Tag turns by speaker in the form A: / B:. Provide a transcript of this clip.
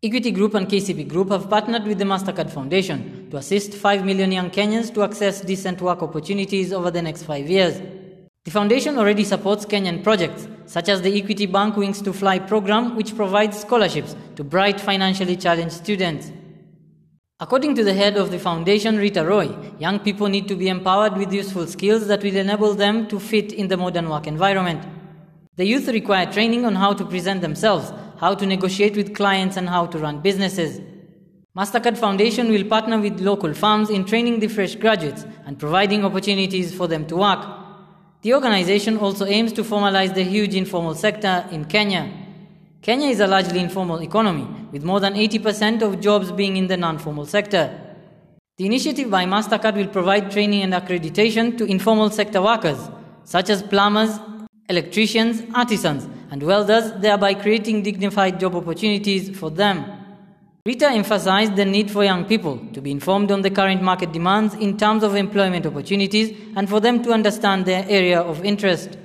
A: Equity Group and KCB Group have partnered with the MasterCard Foundation to assist 5 million young Kenyans to access decent work opportunities over the next five years. The foundation already supports Kenyan projects, such as the Equity Bank Wings to Fly program, which provides scholarships to bright financially challenged students. According to the head of the foundation, Reeta Roy, young people need to be empowered with useful skills that will enable them to fit in the modern work environment. The youth require training on how to present themselves how to negotiate with clients, and how to run businesses. MasterCard Foundation will partner with local firms in training the fresh graduates and providing opportunities for them to work. The organization also aims to formalize the huge informal sector in Kenya. Kenya is a largely informal economy, with more than 80% of jobs being in the non formal sector. The initiative by MasterCard will provide training and accreditation to informal sector workers, such as plumbers, electricians, artisans, and welders, thereby creating dignified job opportunities for them. Reeta emphasized the need for young people to be informed on the current market demands in terms of employment opportunities and for them to understand their area of interest.